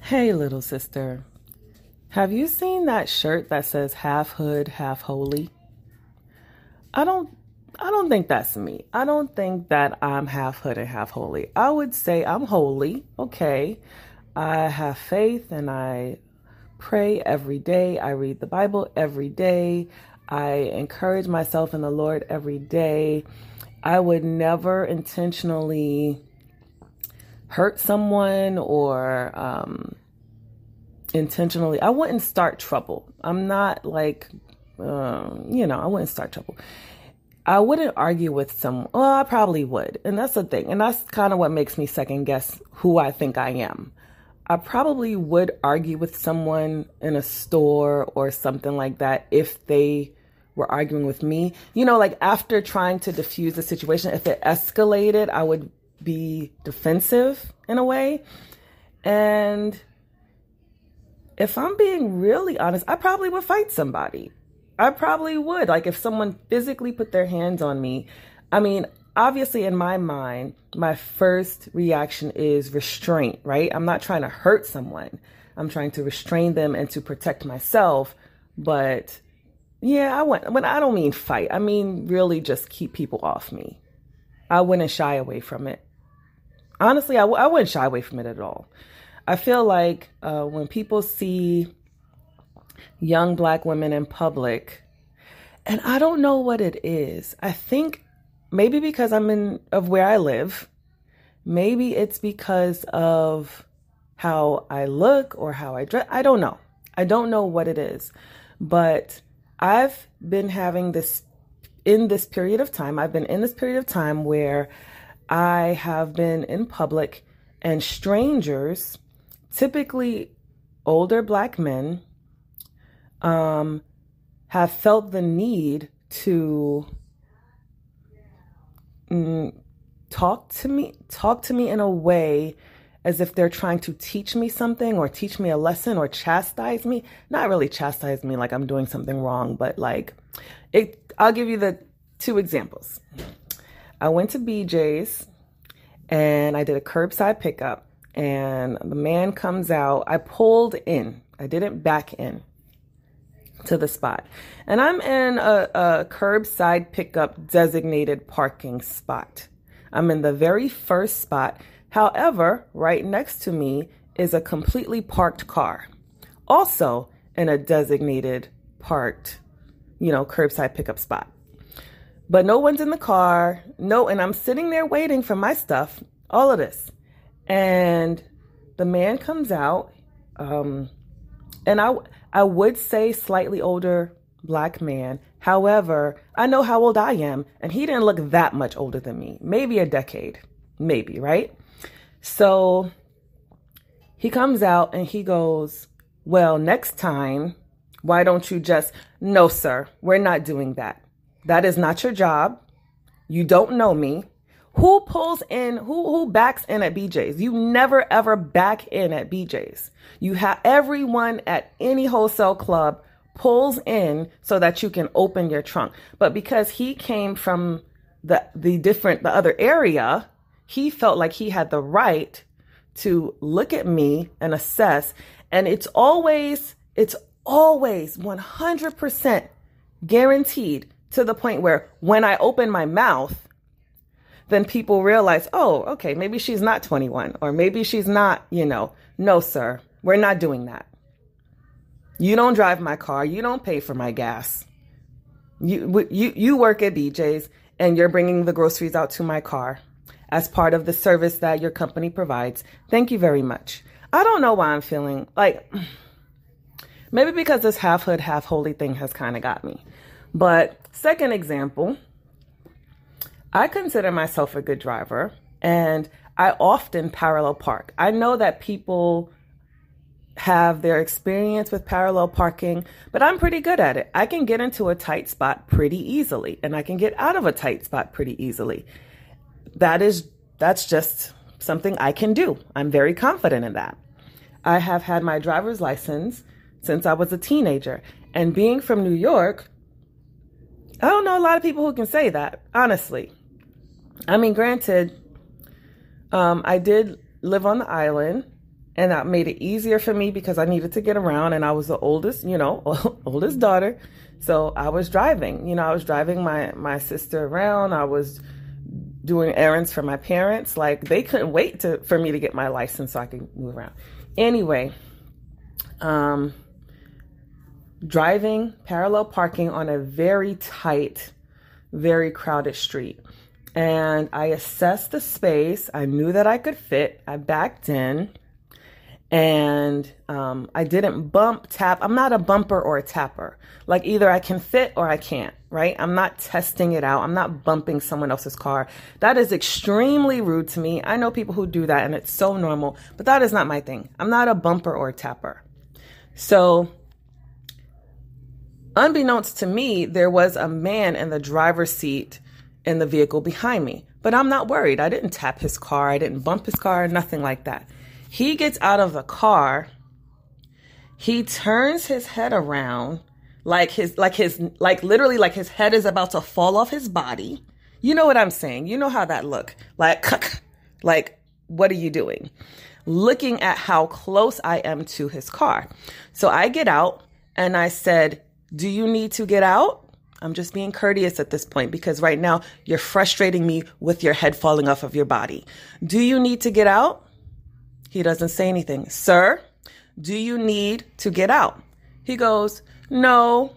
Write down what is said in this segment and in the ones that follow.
Hey, little sister. Have you seen that shirt that says half hood, half holy? I don't I don't think that's me. I don't think that I'm half hood and half holy. I would say I'm holy, okay. I have faith and I pray every day. I read the Bible every day. I encourage myself in the Lord every day. I would never intentionally hurt someone or um, intentionally, I wouldn't start trouble. I'm not like, um, you know, I wouldn't start trouble. I wouldn't argue with someone. Well, I probably would. And that's the thing. And that's kind of what makes me second guess who I think I am. I probably would argue with someone in a store or something like that if they were arguing with me. You know, like after trying to diffuse the situation, if it escalated, I would be defensive in a way. And if I'm being really honest, I probably would fight somebody. I probably would. Like if someone physically put their hands on me, I mean, obviously in my mind, my first reaction is restraint, right? I'm not trying to hurt someone. I'm trying to restrain them and to protect myself. But yeah, I want, but I don't mean fight. I mean really just keep people off me. I wouldn't shy away from it honestly, I w- I wouldn't shy away from it at all. I feel like uh, when people see young black women in public, and I don't know what it is. I think maybe because I'm in of where I live, maybe it's because of how I look or how I dress. I don't know. I don't know what it is, but I've been having this in this period of time. I've been in this period of time where I have been in public and strangers, typically older black men, um, have felt the need to mm, talk to me, talk to me in a way as if they're trying to teach me something or teach me a lesson or chastise me. Not really chastise me like I'm doing something wrong, but like it. I'll give you the two examples. I went to BJ's and I did a curbside pickup. And the man comes out. I pulled in, I didn't back in to the spot. And I'm in a, a curbside pickup designated parking spot. I'm in the very first spot. However, right next to me is a completely parked car, also in a designated parked, you know, curbside pickup spot but no one's in the car. No, and I'm sitting there waiting for my stuff, all of this. And the man comes out, um, and I, I would say slightly older black man. However, I know how old I am, and he didn't look that much older than me. Maybe a decade, maybe, right? So he comes out and he goes, Well, next time, why don't you just, no, sir, we're not doing that. That is not your job. You don't know me. Who pulls in, who, who backs in at BJ's? You never ever back in at BJ's. You have everyone at any wholesale club pulls in so that you can open your trunk. But because he came from the, the different, the other area, he felt like he had the right to look at me and assess. And it's always, it's always 100% guaranteed to the point where when I open my mouth, then people realize, oh, okay, maybe she's not 21 or maybe she's not, you know, no, sir, we're not doing that. You don't drive my car. You don't pay for my gas. You, you, you work at BJ's and you're bringing the groceries out to my car as part of the service that your company provides. Thank you very much. I don't know why I'm feeling like maybe because this half hood, half holy thing has kind of got me. But second example, I consider myself a good driver and I often parallel park. I know that people have their experience with parallel parking, but I'm pretty good at it. I can get into a tight spot pretty easily and I can get out of a tight spot pretty easily. That is that's just something I can do. I'm very confident in that. I have had my driver's license since I was a teenager and being from New York, I don't know a lot of people who can say that, honestly. I mean, granted, um, I did live on the island and that made it easier for me because I needed to get around and I was the oldest, you know, oldest daughter. So I was driving, you know, I was driving my, my sister around. I was doing errands for my parents. Like they couldn't wait to, for me to get my license so I could move around. Anyway, um, driving parallel parking on a very tight, very crowded street. And I assessed the space. I knew that I could fit. I backed in and um, I didn't bump tap. I'm not a bumper or a tapper. Like either I can fit or I can't, right? I'm not testing it out. I'm not bumping someone else's car. That is extremely rude to me. I know people who do that and it's so normal, but that is not my thing. I'm not a bumper or a tapper. So, unbeknownst to me, there was a man in the driver's seat in the vehicle behind me, but I'm not worried. I didn't tap his car. I didn't bump his car, nothing like that. He gets out of the car. He turns his head around like his like his like literally like his head is about to fall off his body. You know what I'm saying? You know how that look. Like like what are you doing? Looking at how close I am to his car. So I get out and I said, "Do you need to get out?" I'm just being courteous at this point because right now you're frustrating me with your head falling off of your body. Do you need to get out? He doesn't say anything. Sir, do you need to get out? He goes, No.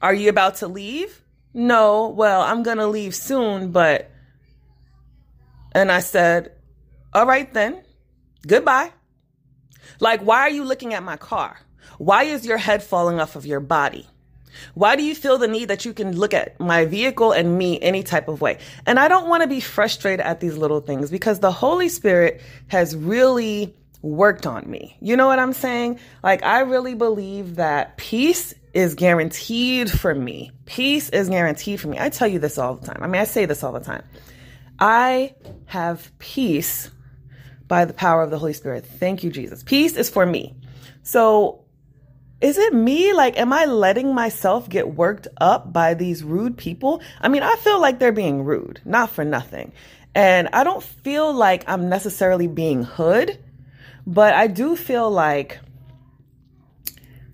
Are you about to leave? No. Well, I'm going to leave soon, but. And I said, All right then. Goodbye. Like, why are you looking at my car? Why is your head falling off of your body? Why do you feel the need that you can look at my vehicle and me any type of way? And I don't want to be frustrated at these little things because the Holy Spirit has really worked on me. You know what I'm saying? Like, I really believe that peace is guaranteed for me. Peace is guaranteed for me. I tell you this all the time. I mean, I say this all the time. I have peace by the power of the Holy Spirit. Thank you, Jesus. Peace is for me. So is it me? Like, am I letting myself get worked up by these rude people? I mean, I feel like they're being rude, not for nothing. And I don't feel like I'm necessarily being hood, but I do feel like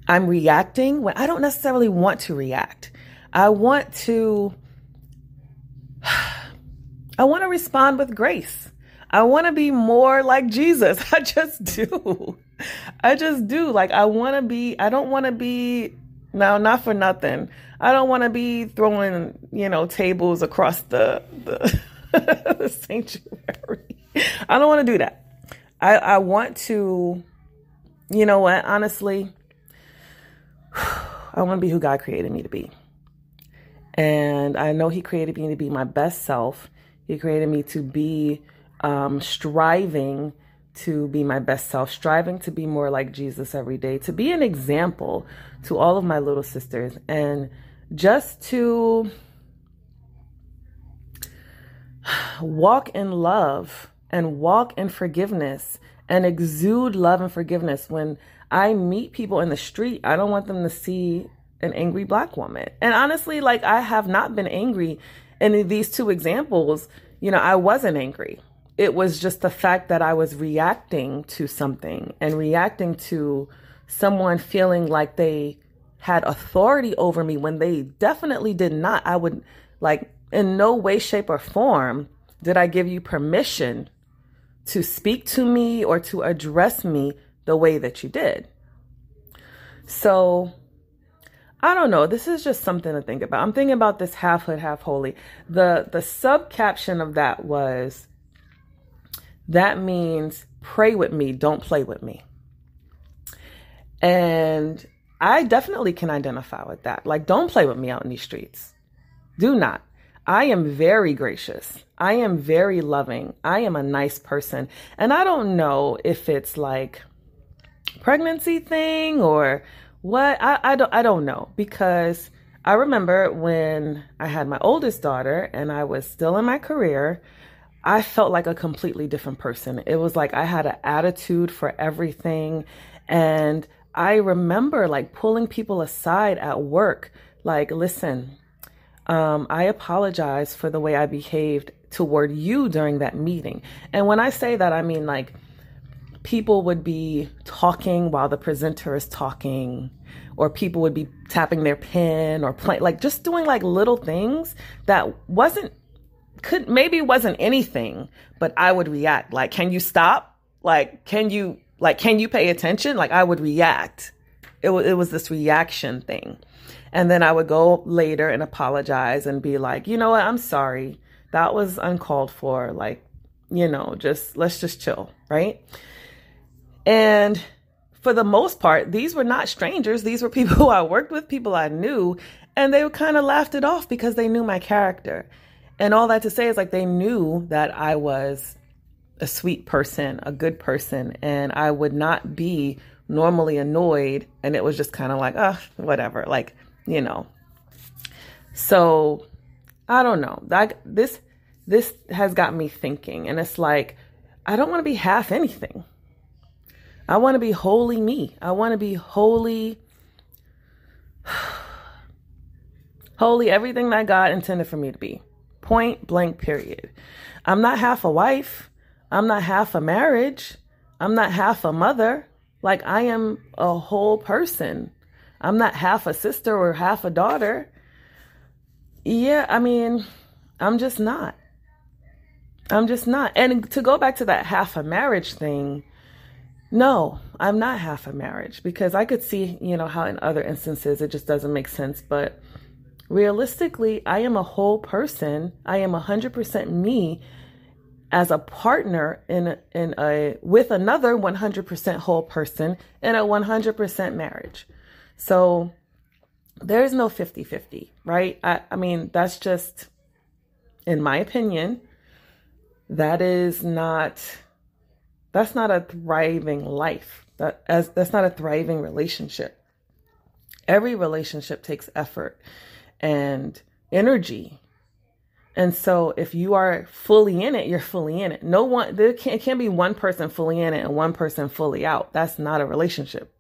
I'm reacting when I don't necessarily want to react. I want to, I want to respond with grace. I want to be more like Jesus. I just do. I just do. Like, I want to be, I don't want to be, now, not for nothing. I don't want to be throwing, you know, tables across the, the, the sanctuary. I don't want to do that. I, I want to, you know what, honestly, I want to be who God created me to be. And I know He created me to be my best self. He created me to be um, striving to be my best self, striving to be more like Jesus every day, to be an example to all of my little sisters, and just to walk in love and walk in forgiveness and exude love and forgiveness. When I meet people in the street, I don't want them to see an angry black woman. And honestly, like I have not been angry in these two examples. You know, I wasn't angry it was just the fact that I was reacting to something and reacting to someone feeling like they had authority over me when they definitely did not. I would like in no way, shape, or form did I give you permission to speak to me or to address me the way that you did. So I don't know. This is just something to think about. I'm thinking about this half hood, half holy. The the sub caption of that was that means pray with me, don't play with me. And I definitely can identify with that. Like, don't play with me out in these streets. Do not. I am very gracious. I am very loving. I am a nice person. And I don't know if it's like pregnancy thing or what. I, I don't I don't know because I remember when I had my oldest daughter and I was still in my career I felt like a completely different person. It was like I had an attitude for everything. And I remember like pulling people aside at work, like, listen, um, I apologize for the way I behaved toward you during that meeting. And when I say that, I mean like, people would be talking while the presenter is talking or people would be tapping their pen or playing like just doing like little things that wasn't could maybe wasn't anything but i would react. Like can you stop? Like can you like can you pay attention? Like i would react. It, w- it was this reaction thing. And then i would go later and apologize and be like you know what? I'm sorry. That was uncalled for. Like you know just let's just chill. Right? And for the most part, these were not strangers. These were people who I worked with, people I knew, and they kind of laughed it off because they knew my character. And all that to say is like they knew that I was a sweet person, a good person, and I would not be normally annoyed. And it was just kind of like, oh, whatever, like, you know. So I don't know. That this this has got me thinking, and it's like I don't want to be half anything. I want to be wholly me. I want to be wholly, wholly everything that God intended for me to be. Point blank, period. I'm not half a wife. I'm not half a marriage. I'm not half a mother. Like, I am a whole person. I'm not half a sister or half a daughter. Yeah, I mean, I'm just not. I'm just not. And to go back to that half a marriage thing, no, I'm not half a marriage because I could see, you know, how in other instances it just doesn't make sense. But realistically, I am a whole person. I am 100% me as a partner in in a with another 100% whole person in a 100% marriage. So there's no 50-50, right? I, I mean, that's just in my opinion, that is not that's not a thriving life. That as that's not a thriving relationship. Every relationship takes effort and energy. And so if you are fully in it, you're fully in it. No one there can't, can't be one person fully in it and one person fully out. That's not a relationship.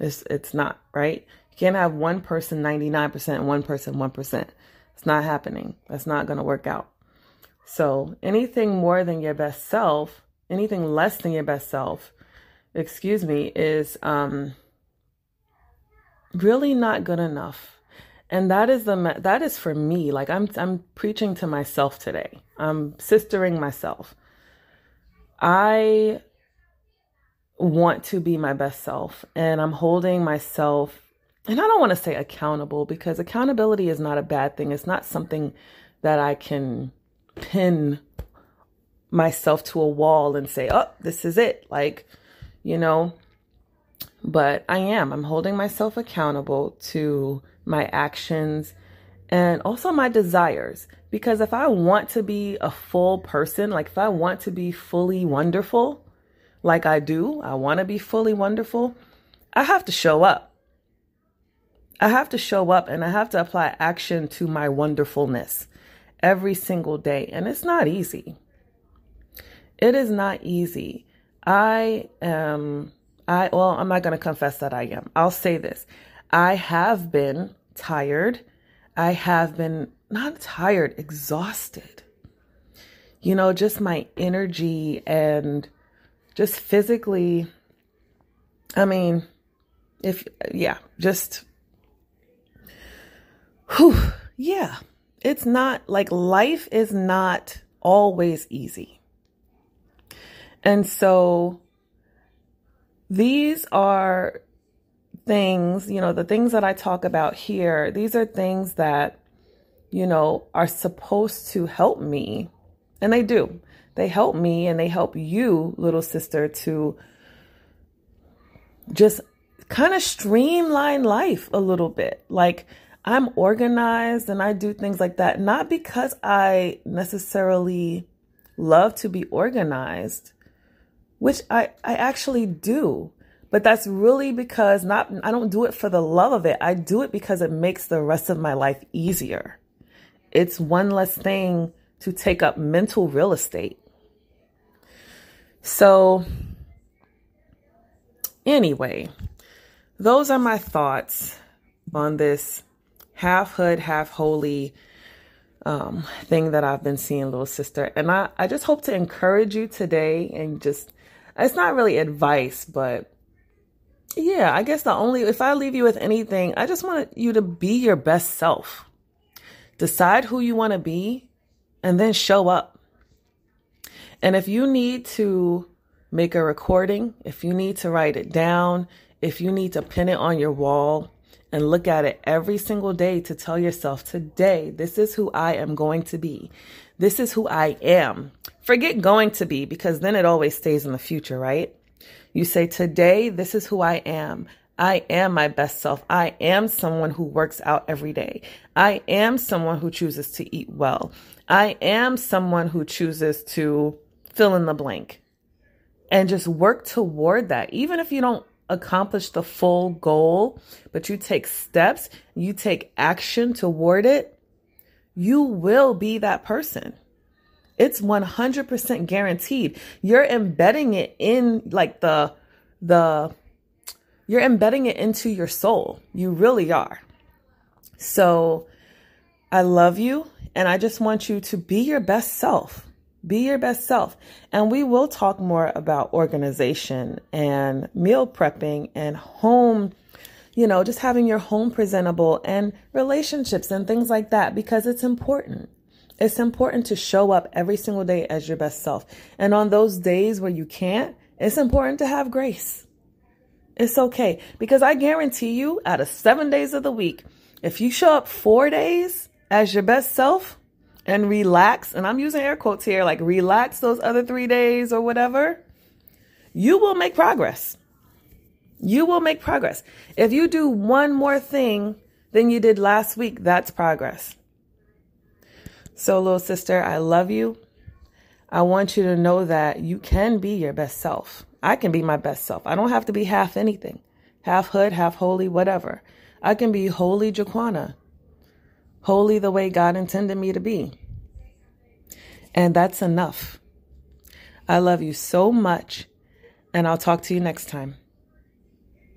It's it's not, right? You can't have one person 99% and one person 1%. It's not happening. That's not going to work out. So, anything more than your best self anything less than your best self, excuse me, is um, really not good enough. And that is the that is for me. Like I'm I'm preaching to myself today. I'm sistering myself. I want to be my best self and I'm holding myself and I don't want to say accountable because accountability is not a bad thing. It's not something that I can pin myself to a wall and say, oh, this is it. Like, you know, but I am. I'm holding myself accountable to my actions and also my desires. Because if I want to be a full person, like if I want to be fully wonderful, like I do, I want to be fully wonderful, I have to show up. I have to show up and I have to apply action to my wonderfulness every single day. And it's not easy. It is not easy. I am, I, well, I'm not going to confess that I am. I'll say this. I have been tired. I have been not tired, exhausted. You know, just my energy and just physically. I mean, if, yeah, just, whew, yeah. It's not like life is not always easy. And so these are things, you know, the things that I talk about here, these are things that, you know, are supposed to help me. And they do. They help me and they help you, little sister, to just kind of streamline life a little bit. Like, I'm organized and I do things like that, not because I necessarily love to be organized, which I, I actually do. But that's really because not I don't do it for the love of it. I do it because it makes the rest of my life easier. It's one less thing to take up mental real estate. So anyway, those are my thoughts on this half hood, half holy um, thing that I've been seeing, little sister. And I, I just hope to encourage you today and just it's not really advice, but yeah, I guess the only, if I leave you with anything, I just want you to be your best self. Decide who you want to be and then show up. And if you need to make a recording, if you need to write it down, if you need to pin it on your wall and look at it every single day to tell yourself, today, this is who I am going to be. This is who I am. Forget going to be because then it always stays in the future, right? You say, today, this is who I am. I am my best self. I am someone who works out every day. I am someone who chooses to eat well. I am someone who chooses to fill in the blank and just work toward that. Even if you don't accomplish the full goal, but you take steps, you take action toward it, you will be that person. It's 100% guaranteed. You're embedding it in like the, the, you're embedding it into your soul. You really are. So I love you and I just want you to be your best self. Be your best self. And we will talk more about organization and meal prepping and home you know, just having your home presentable and relationships and things like that because it's important. It's important to show up every single day as your best self. And on those days where you can't, it's important to have grace. It's okay because I guarantee you, out of seven days of the week, if you show up four days as your best self and relax, and I'm using air quotes here, like relax those other three days or whatever, you will make progress. You will make progress. If you do one more thing than you did last week, that's progress. So, little sister, I love you. I want you to know that you can be your best self. I can be my best self. I don't have to be half anything, half hood, half holy, whatever. I can be holy Jaquana, holy the way God intended me to be. And that's enough. I love you so much, and I'll talk to you next time.